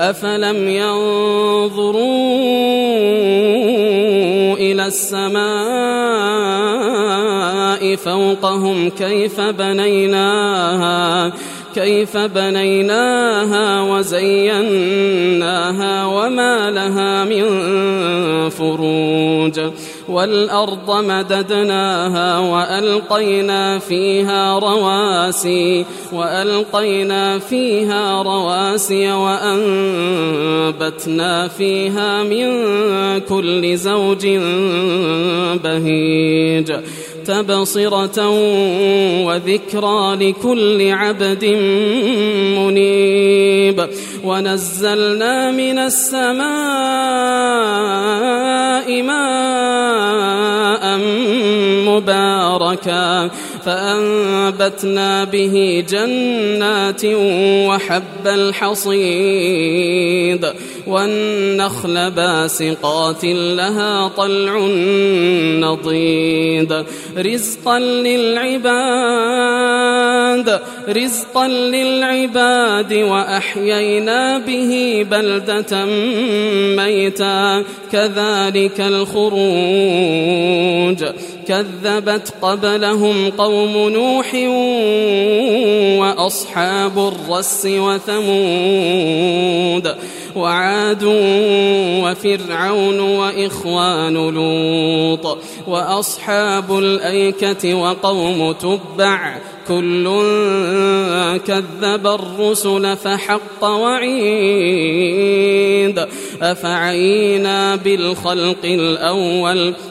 أفلم ينظروا إلى السماء فوقهم كيف بنيناها كيف بنيناها وزيناها وما لها من فروج والأرض مددناها وألقينا فيها رواسي وألقينا فيها رواسي وأنبتنا فيها من كل زوج بهيج. تبصرة وذكرى لكل عبد منيب. ونزلنا من السماء مباركا فأنبتنا به جنات وحب الحصيد. والنخل باسقات لها طلع نضيد. رزقا للعباد رزقا للعباد وأحيينا به بلدة ميتا. كذلك الخروج. كذبت قبلهم قوم نوح وأصحاب الرس وثمود. وعاد وفرعون وإخوان لوط وأصحاب الأيكة وقوم تبع كل كذب الرسل فحق وعيد أفعينا بالخلق الأول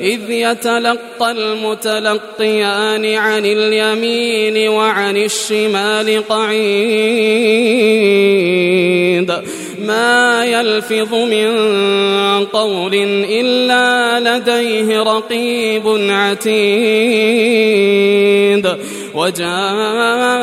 إذ يتلقى المتلقيان عن اليمين وعن الشمال قعيد. ما يلفظ من قول إلا لديه رقيب عتيد. وجاءت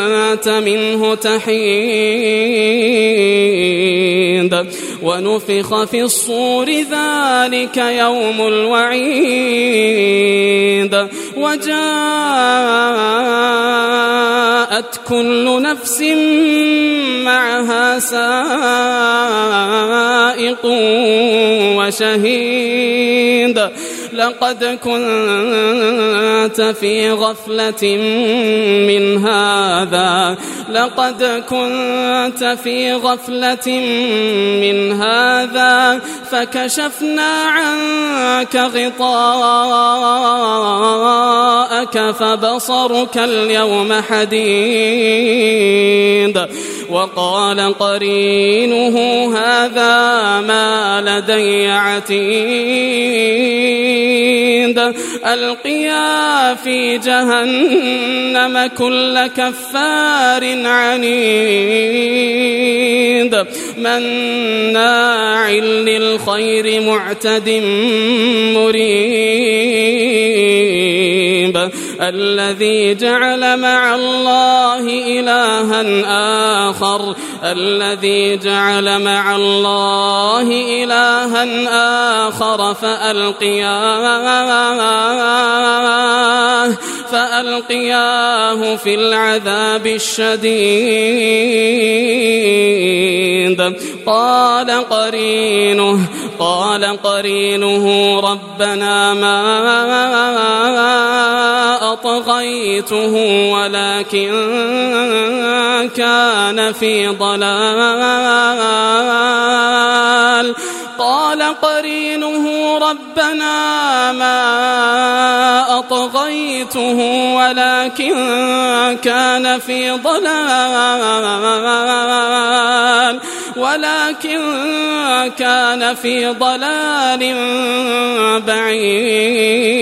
منه تحيد. ونفخ في الصور ذلك يوم الوعيد. وجاءت كل نفس معها سائق وشهيد. لقد كنت في غفلة من هذا. لقد كنت في غفلة من هذا. فكشفنا عنك غطاءك فبصرك اليوم حديد. وقال قرينه هذا ما لدي عتيد. ألقيا في جهنم كل كفار عنيد. مناع للخير معتد مريب. الذي جعل مع الله إلها آخر الذي جعل مع الله إلها آخر فألقياه فألقياه في العذاب الشديد. قال قرينه قال قرينه ربنا ما أطغيته ولكن كان في ضلال. قال قرينه ربنا ما أطغيته ولكن كان في ضلال. ولكن كان في ضلال بعيد.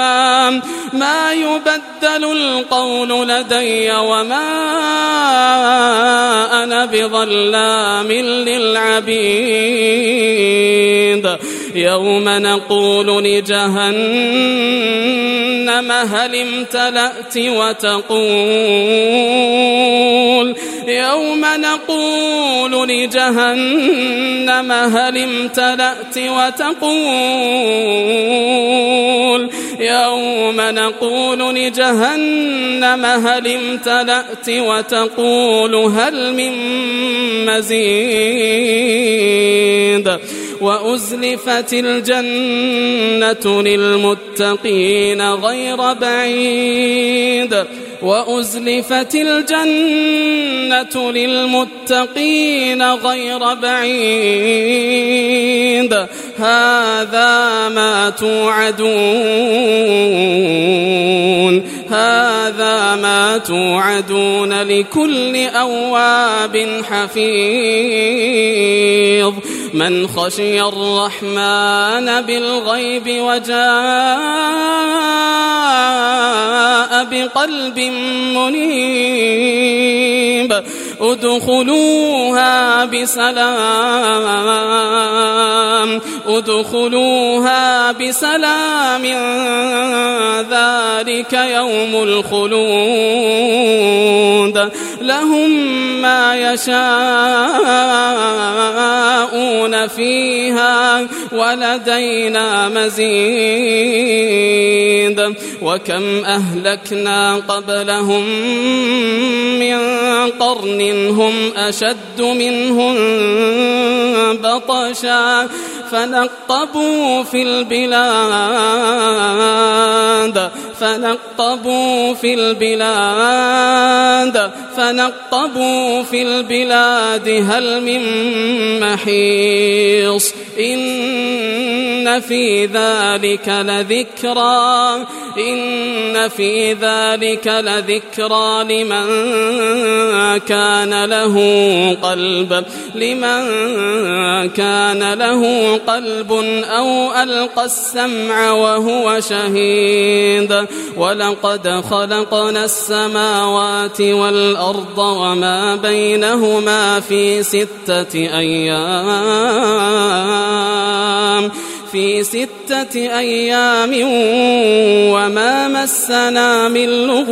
يبدل القول لدي وما أنا بظلام للعبيد يوم نقول لجهنم هل امتلأت وتقول؟ يوم نقول لجهنم هل امتلأت وتقول؟ يوم نقول لجهنم هل امتلأت وتقول؟ هل من مزيد؟ وأزلفت الجنة للمتقين غير بعيد. وأزلفت الجنة للمتقين غير بعيد. هذا ما توعدون. هذا ما توعدون لكل أواب حفيظ. من خشي الرحمن بالغيب وجاء بقلب منيب ادخلوها بسلام ادخلوها بسلام ذلك يوم الخلود لهم ما يشاءون. فيها ولدينا مزيد وكم أهلكنا قبلهم من قرن هم أشد منهم بطشا فنقبوا في البلاد فنقبوا في البلاد فنقبوا في البلاد هل من محيص؟ إن في ذلك لذكرى إن في ذلك لذكرى لمن كان له قلب لمن كان له قلب أو ألقى السمع وهو شهيد. ولقد خلقنا السماوات والأرض وما بينهما في ستة أيام في ستة أيام وما مسنا من لغوب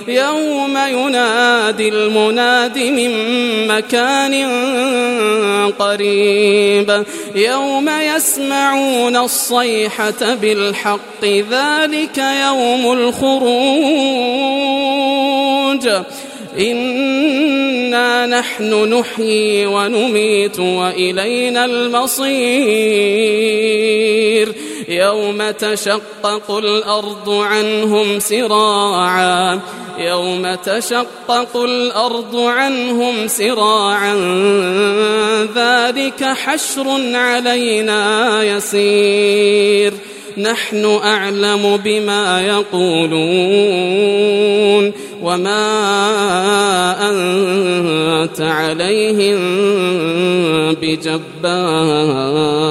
يوم ينادي المناد من مكان قريب. يوم يسمعون الصيحة بالحق ذلك يوم الخروج. إنا نحن نحيي ونميت وإلينا المصير. يوم تشقق الأرض عنهم سراعا يوم تشقق الأرض عنهم سراعا ذلك حشر علينا يسير. نحن أعلم بما يقولون وما أنت عليهم بجبار.